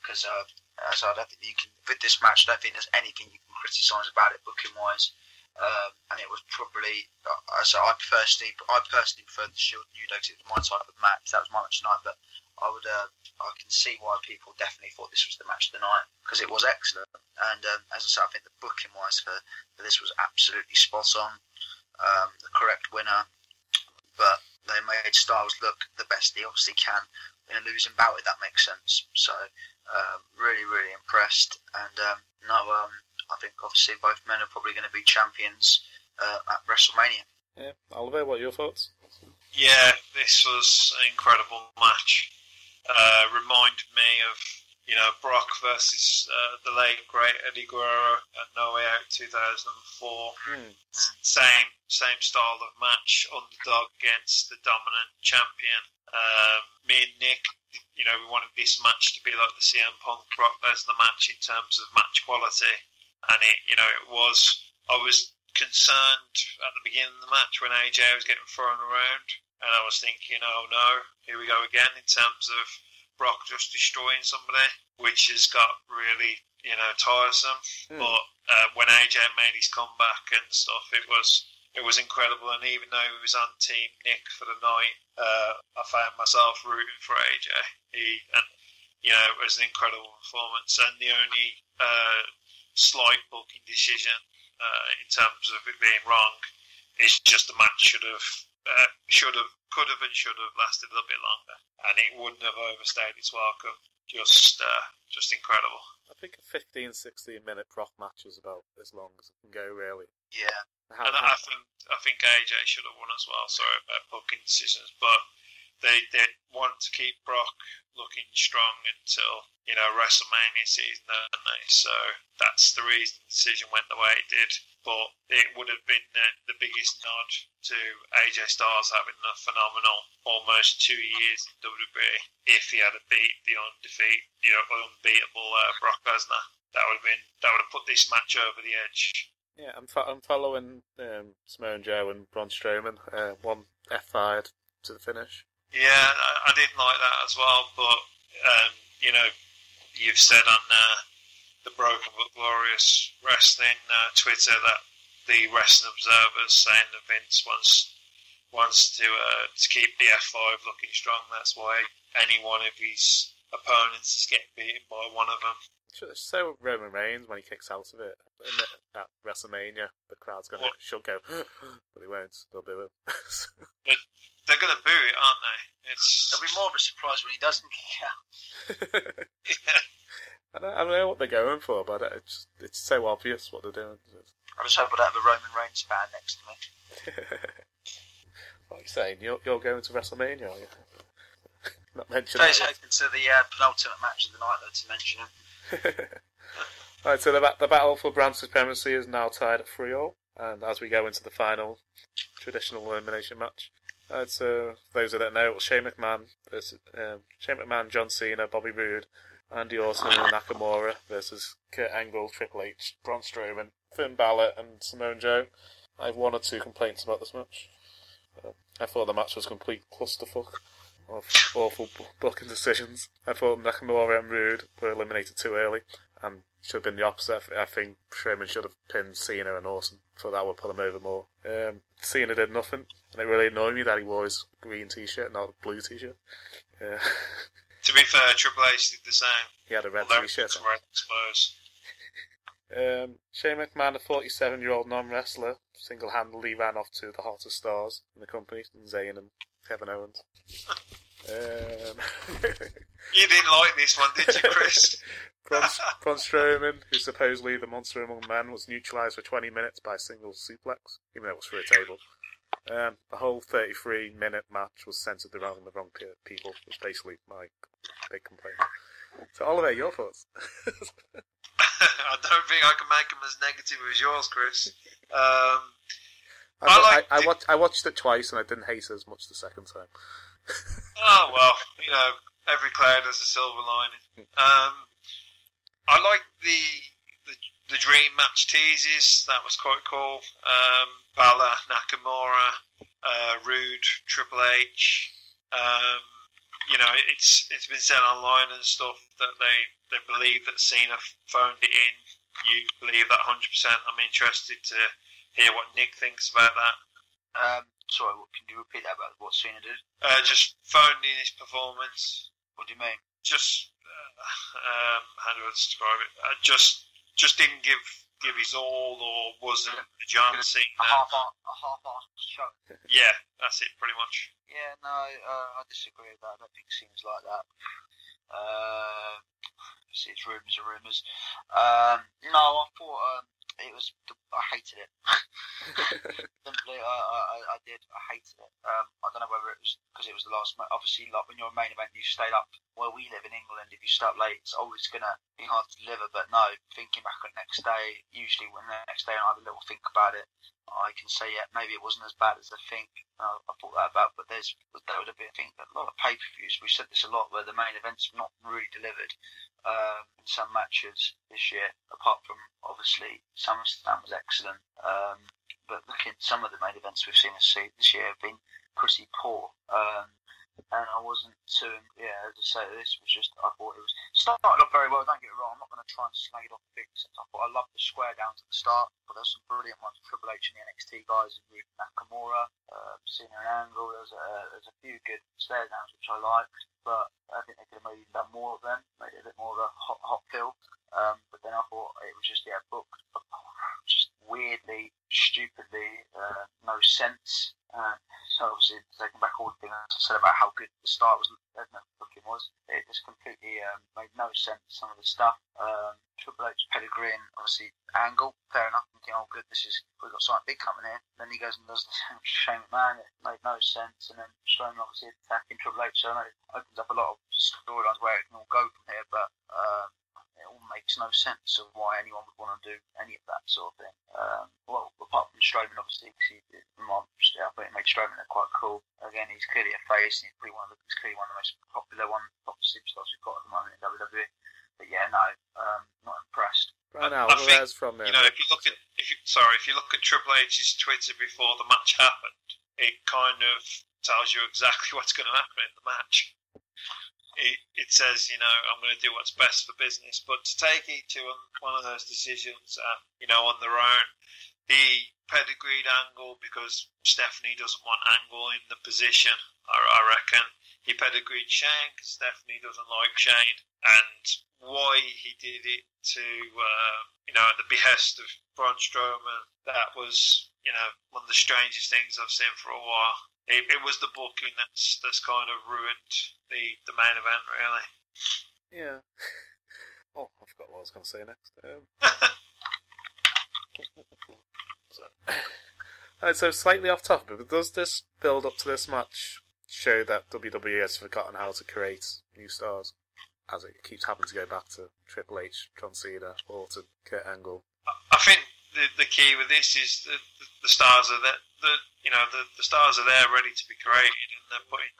Because uh, uh, so I don't think you can with this match. I don't think there's anything you can criticise about it booking wise. Um, and it was probably uh, so I personally I personally preferred the Shield New Day 'cause it was my type of match. That was my match tonight, but I would uh, I can see why people definitely thought this was the match of the night because it was excellent. And um, as I said, I think the booking wise for, for this was absolutely spot on. Um, the correct winner, but they made Styles look the best he obviously can in a losing bout, if that makes sense. So um, really, really impressed. And um, no, um, I think obviously both men are probably going to be champions uh, at WrestleMania. Yeah, Oliver, what are your thoughts? Yeah, this was an incredible match. Uh, reminded me of you know Brock versus uh, the late great Eddie Guerrero at No Way Out 2004. Hmm. Same same style of match, underdog against the dominant champion. Um, me and Nick, you know, we wanted this match to be like the CM Punk Brock Lesnar match in terms of match quality, and it you know it was. I was concerned at the beginning of the match when AJ was getting thrown around, and I was thinking, oh no, here we go again in terms of Brock just destroying somebody, which has got really, you know, tiresome. Hmm. But uh, when AJ made his comeback and stuff, it was it was incredible. And even though he was on Team Nick for the night, uh, I found myself rooting for AJ. He and you know it was an incredible performance. And the only uh, slight booking decision uh, in terms of it being wrong is just the match should have uh, should have could have and should have lasted a little bit longer, and it wouldn't have overstayed its welcome. Just uh, just incredible. I think a 15, 16 minute Brock match is about as long as it can go, really. Yeah, And I think I think AJ should have won as well. Sorry about booking decisions, but they they want to keep Brock looking strong until you know WrestleMania season, don't they? So that's the reason the decision went the way it did. But it would have been the, the biggest nod to AJ Styles having a phenomenal almost two years in WWE if he had a beat the undefeated, you know, unbeatable uh, Brock Lesnar. That would have been that would have put this match over the edge. Yeah, I'm, fo- I'm following um, Samoa Joe and Braun Strowman. Uh, one F5 to the finish. Yeah, I, I didn't like that as well. But um, you know, you've said on uh, the Broken but Glorious Wrestling uh, Twitter that the Wrestling Observer's saying that Vince wants wants to uh, to keep the F5 looking strong. That's why any one of his opponents is getting beaten by one of them. So Roman Reigns when he kicks out of it at WrestleMania, the crowd's gonna What? should go, but he won't. They'll do it. They're going to boo it, aren't they? It's it'll be more of a surprise when he doesn't kick out. yeah. don't, I don't know what they're going for, but it's it's so obvious what they're doing. I just hope I don't have a Roman Reigns fan next to me. what are you saying? You're, you're going to WrestleMania, are you? Not mentioning Today's that. hoping to the uh, penultimate match of the night, though, to mention him. Right, so the, ba- the battle for brand supremacy is now tied at 3 all, and as we go into the final traditional elimination match, uh, so for those that know, Shane McMahon versus um, Shane McMahon, John Cena, Bobby Roode, Randy Orton, and Nakamura versus Kurt Angle, Triple H, Braun Strowman, Finn Balor, and Samoa Joe. I have one or two complaints about this match. Uh, I thought the match was complete clusterfuck of awful booking decisions. I thought Nakamura and Roode were eliminated too early, and should have been the opposite. I think Strowman should have pinned Cena and Orton. Thought that would put him over more. Um, Cena did nothing, and it really annoyed me that he wore his green t-shirt, not a blue t-shirt. Uh, To be fair, Triple H did the same. he had a red Although t-shirt it's on. red Spurs. Um, Shane McMahon, a 47 year old non wrestler, single handedly ran off two of the hottest stars in the company, Zayn and Kevin Owens. Um, You didn't like this one, did you, Chris? Braun, Braun Strowman, who's supposedly the monster among men, was neutralised for 20 minutes by a single suplex, even though it was for a table. Um, the whole 33 minute match was centred around the wrong people, was basically my big complaint. So, Oliver, your thoughts? I don't think I can make them as negative as yours, Chris. Um, I, I like I, I, watched, I watched it twice and I didn't hate it as much the second time. Oh well, you know, every cloud has a silver lining. Um, I like the, the the dream match teases. That was quite cool. Um, Balor, Nakamura, uh, Roode, Triple H. Um, you know, it's it's been said online and stuff that they they believe that Cena phoned it in. You believe that 100%. I'm interested to hear what Nick thinks about that. Um, sorry, what, can you repeat that about what Cena did? Uh, just phoned in his performance. What do you mean? just uh, um, how do I describe it? Uh, just just didn't give give his all, or wasn't the John A Cena. half a half show. Yeah, that's it, pretty much. Yeah, no, uh, I disagree with that. I don't think Cena's like that. Uh, see, it's rumours are rumours. Um, no, I thought um, it was. I hated it. Simply, I, I, I- I did. I hated it. Um, I don't know whether it was because it was the last. Obviously, like when you're a main event, you stayed up. Where we live in England, if you stay up late, it's always gonna be hard to deliver. But no, thinking back on the next day, usually when the next day I have a little think about it, I can say yeah, maybe it wasn't as bad as I think. Uh, I thought that about, but there's there would have been I think a lot of pay per views. We said this a lot where the main events not really delivered um, in some matches this year. Apart from obviously SummerSlam was excellent, um, but looking at some of the main events we've seen this, year have been pretty poor. Um, and I wasn't too, yeah, as I say, this was just, I thought it was, started off very well, don't get me wrong, I'm not going to try and slag it off big, I thought I loved the square down to the start, but there's some brilliant ones, Triple H and the NXT guys, with Nakamura, uh, Cena and Angle, there's a, there's a few good stare downs which I liked, but I think they could have maybe done more of them, made it a bit more of a hot, hot feel, um, but then I thought it was just, yeah, booked, weirdly, stupidly, uh, no sense, uh, so obviously taking back all the things I said about how good the start was, uh, no, was, it just completely um, made no sense. Some of the stuff, um, Triple H pedigree and obviously Angle, fair enough. Thinking, oh good, this is we've got something big coming here. Then he goes and does the Shane McMahon. It made no sense. And then Strowman obviously attacking Triple H, so I know it opens up a lot of storylines where it can all go from here. But um, it all makes no sense of why anyone would want to do any of that sort of thing. Um, well, apart from Strowman, obviously, because he, I think it made Strowman look quite cool. Again, he's clearly a face, and he's pretty one of the, he's clearly one of the most popular one, top superstars we've got at the moment in WWE. But yeah, no, um, not impressed. Right I- now, I think, from there. You know, if you look at if you sorry, if you look at Triple H's Twitter before the match happened, it kind of tells you exactly what's going to happen in the match. It, it says, you know, I'm going to do what's best for business, but to take to one of those decisions, uh, you know, on their own, he pedigreed Angle because Stephanie doesn't want Angle in the position. I, I reckon he pedigreed Shane because Stephanie doesn't like Shane, and why he did it to, uh, you know, at the behest of Braun Strowman, that was, you know, one of the strangest things I've seen for a while. It, it was the booking that's that's kind of ruined the the main event, really. Yeah. Oh, I forgot what I was going to say next. Um, so, so slightly off topic, but does this build up to this match show that WWE has forgotten how to create new stars? As it keeps having to go back to Triple H, John Cena, Orton, Kurt Angle. I think the the key with this is the the, the stars are that the you know the, the stars are there ready to be created and they're putting.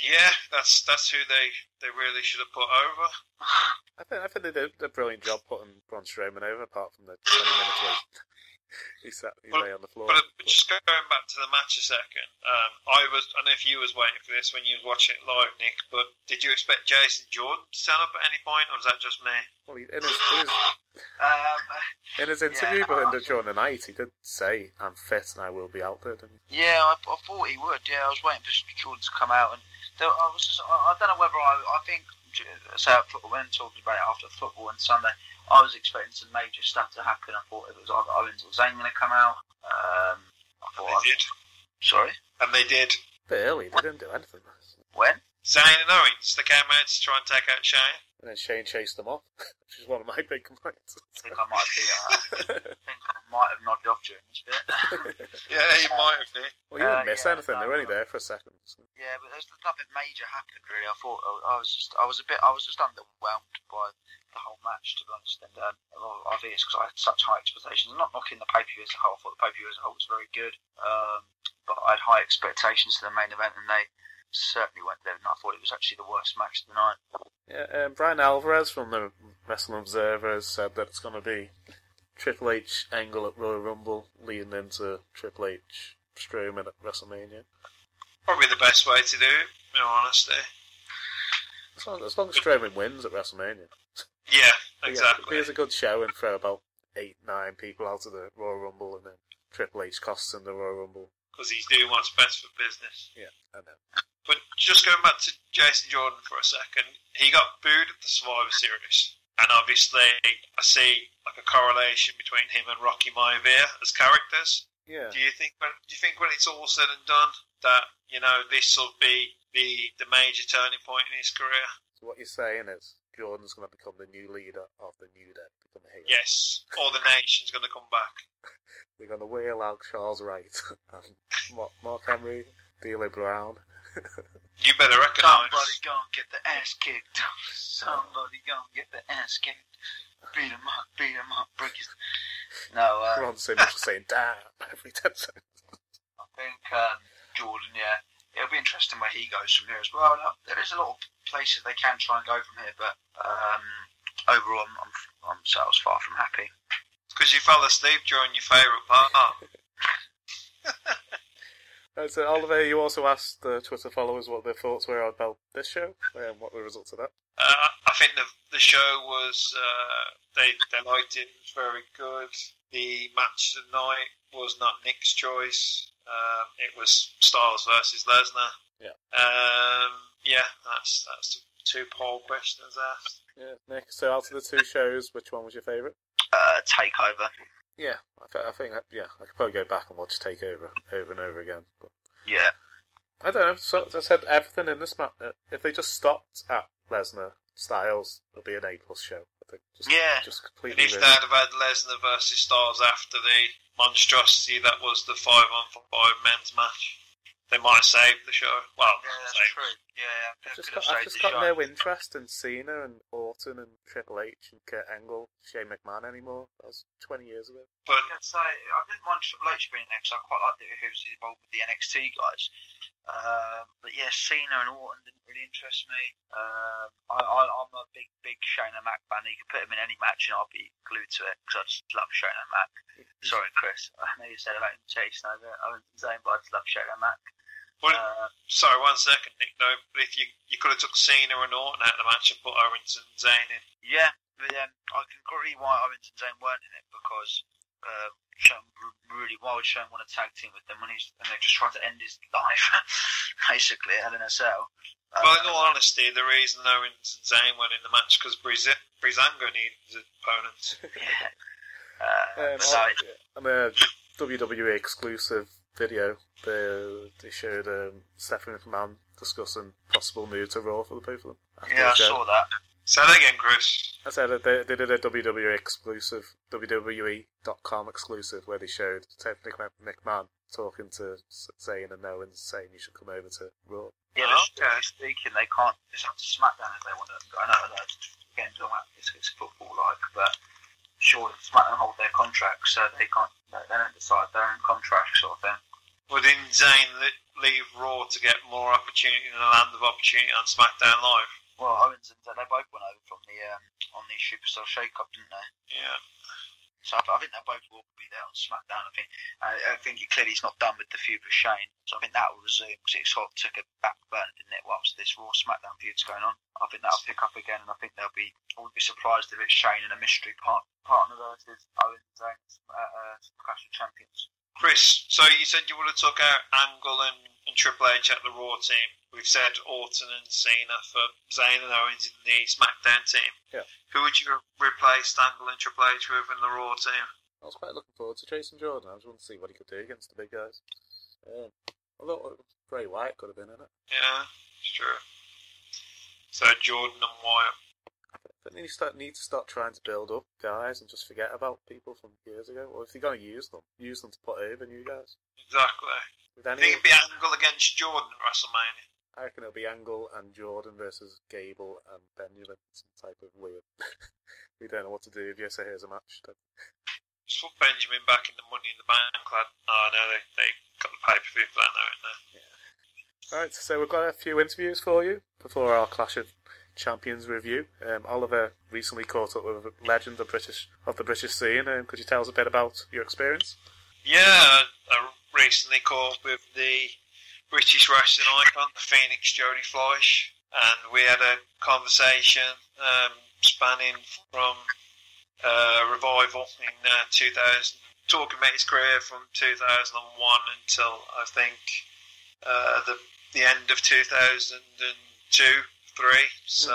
Yeah, that's that's who they, they really should have put over. I think I think they did a brilliant job putting Braun Strowman over, apart from the 20 minutes he sat he Well, lay on the floor. But uh, just going back to the match a second, um, I was I don't know if you was waiting for this when you was watching it live, Nick. But did you expect Jason Jordan to stand up at any point, or was that just me? Well, he, in, his, in, his, Um, in his interview Yeah. behind the during the night, he did say, "I'm fit and I will be out there." Didn't he? yeah, I, I thought he would. Yeah, I was waiting for Jordan to come out, and there, I was. Just, I, I don't know whether I. I think so football, when talking about it after football and Sunday, I was expecting some major stuff to happen. I thought it was either Owens or Zayn going to come out. Um, I And thought. they did, Sorry, and they did. A bit early, they didn't do anything. when? Zayn and Owens, they came out to try and take out Shane. And then Shane chased them off, which is one of my big complaints. I think I might be. Uh, I think I might have nodded off during this bit. Yeah, he might have did. well, you Uh, didn't miss yeah, anything; they were only no, no. there for a second. so- Yeah, but there's nothing major happened really. I thought I was just, I was a bit, I was just underwhelmed by the whole match to be honest. And um, well, I think it's because I had such high expectations. I'm not knocking the pay per view as a whole. I thought the pay per view as a whole was very good, um, but I had high expectations for the main event, and they certainly went there. And I thought it was actually the worst match of the night. Yeah, um, Bryan Alvarez from the Wrestling Observer has said that it's going to be Triple H Angle at Royal Rumble, leading into Triple H Strowman at WrestleMania. Probably the best way to do it, in all honesty. As long as, long as Strowman wins at WrestleMania. Yeah, exactly. Yeah, here's a good show and throw about eight, nine people out of the Royal Rumble, and then Triple H costs in the Royal Rumble. Because he's doing what's best for business. Yeah, I know. But just going back to Jason Jordan for a second, he got booed at the Survivor Series. And obviously, I see like a correlation between him and Rocky Maivia as characters. Yeah. Do you think when do you think when it's all said and done that you know this will be the the major turning point in his career? So what you're saying is Jordan's going to become the new leader of the New Day, become a. Yes, or the nation's going to come back. They're going to wheel out Charles Wright and Mark, Mark Henry, D'Lo Brown. You better recognise. Somebody gonna get the ass kicked. Somebody gonna get the ass kicked. Beat him up, beat him up, break his. No, uh, Ron Simmons was saying "damn" every ten seconds. I think um, Jordan, yeah, it'll be interesting where he goes from here as well. Now, there is a lot of places they can try and go from here, but um, overall, I'm, I'm, I'm so I was far from happy. Because you fell asleep during your favourite part. Uh, so Oliver, you also asked the Twitter followers what their thoughts were about this show and what were the results of that. Uh, I think the the show was uh, they they liked it. It was very good. The match tonight was not Nick's choice. Um, it was Styles versus Lesnar. Yeah. Um, yeah, that's that's the two poll questions asked. Yeah, Nick. So out of the two shows, which one was your favourite? Uh, takeover. Yeah, I, th- I think yeah, I could probably go back and watch Takeover over and over again. But Yeah. I don't know. So as I said everything in this match. Uh, if they just stopped at Lesnar Styles, it'll be an A plus show. I think just Yeah. just And if they'd have had Lesnar versus Styles after the monstrosity that was the five on five men's match, they might have saved the show. Well, Yeah, that's saved true. Yeah, yeah. I've just got, I've just got no interest in Cena and Orton and Triple H and Kurt Angle, Shane McMahon anymore. That was 20 years ago. but I'd say I didn't mind Triple H being there because I quite liked it who was involved with the NXT guys. Um, but yeah, Cena and Orton didn't really interest me. Um, I, I, I'm a big, big Shane-O-Mac fan. You can put him in any match and I'll be glued to it because I just love Shane and Mac. Sorry, Chris. I know you said about him chasing over Owens and Zayn, but I just love Shane-O-Mac. Well, Uh, sorry, one second, Nick. No, but if you you could have took Cena and Orton out of the match and put Owens and Zayn in, Yeah, but um, I can agree why Owens and Zayn weren't in it because uh, Shane really why would Shane want to tag team with them when he's and they just tried to end his life basically at Hell in a Cell. Uh, well, in all honesty, the reason Owens and Zayn weren't in the match because Breezango needed his opponent. yeah. Uh, Um, but no, on, a WWE exclusive video, they, they showed um, Stephanie McMahon discussing possible move to Raw for the both of them. yeah, I saw that. Say that again, Chris. I said that they, they did a WWE exclusive, WWE.com exclusive, where they showed Nick McMahon talking to Zayn and Owens, saying you should come over to Raw. Yeah, Oh, they're okay. speaking, they can't just have to SmackDown if they want to. I know that again, talking about it's, it's football like, but sure, SmackDown hold their contracts, so they can't. They don't decide their own contract sort of thing. Well, didn't Zayn leave Raw to get more opportunity in the land of opportunity on SmackDown Live? Well, Owens and Zayn, they both went over from the um, on the Superstar Shake Up, didn't they? Yeah. So I, think they both will be there on SmackDown. I think I, think clearly he's not done with the feud with Shane, so I think that will resume because it sort of took a back burner, didn't it? Whilst this Raw SmackDown feud's going on, I think that'll pick up again, and I think they'll be. I wouldn't be surprised if it's Shane and a mystery part, partner versus Owens and uh, uh, Clash of Champions. Chris, so you said you would have took out Angle and, and Triple H at the Raw team. We've said Orton and Cena for Zayn and Owens in the SmackDown team. Yeah. Who would you replace Angle and Triple H with in the Raw team? I was quite looking forward to Jason Jordan. I just wanted to see what he could do against the big guys. Um, although Bray Wyatt could have been in it. Yeah, it's true. So Jordan and Wyatt. I think you start, need to start trying to build up guys and just forget about people from years ago. Or if you're going to use them, use them to put over new guys. Exactly. With I think it'd be Angle against Jordan at WrestleMania. I reckon it'll be Angle and Jordan versus Gable and Benjamin. Some type of weird. we don't know what to do. If yes, so here's a match. Just put Benjamin back in the Money in the Bank lad. Oh no, they, they got the pay per view for that now, isn't they? Yeah. Alright, so we've got a few interviews for you before our Clash of Champions review. Um, Oliver recently caught up with a legend of British of the British scene. Um, could you tell us a bit about your experience? Yeah, I recently caught up with the British wrestling icon, the Phoenix Jody Fleisch, and we had a conversation um, spanning from uh, Revival in uh, 2000, talking about his career from 2001 until I think uh, the the end of 2002, three. So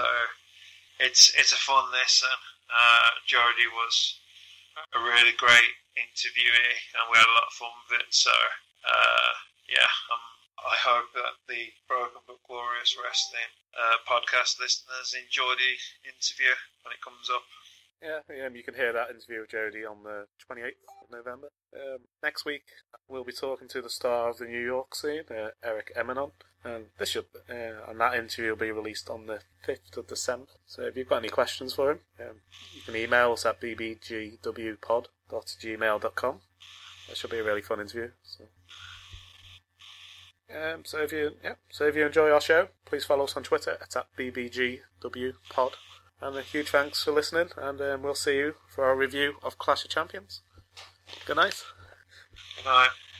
it's it's a fun listen. Uh, Jody was a really great interviewee, and we had a lot of fun with it. So uh, yeah, um, I hope that the Broken but Glorious Wrestling uh, podcast listeners enjoy the interview when it comes up. Yeah, um, you can hear that interview with Jody on the 28th of November. Um, next week, we'll be talking to the star of the New York scene, uh, Eric Eminon, and this should, uh, and that interview will be released on the 5th of December. So if you've got any questions for him, um, you can email us at bbgwpod.gmail.com. That should be a really fun interview. So. Um, so if you yeah, so if you enjoy our show, please follow us on Twitter. It's at bbgwpod. And a huge thanks for listening, and um, we'll see you for our review of Clash of Champions. Good night. Night.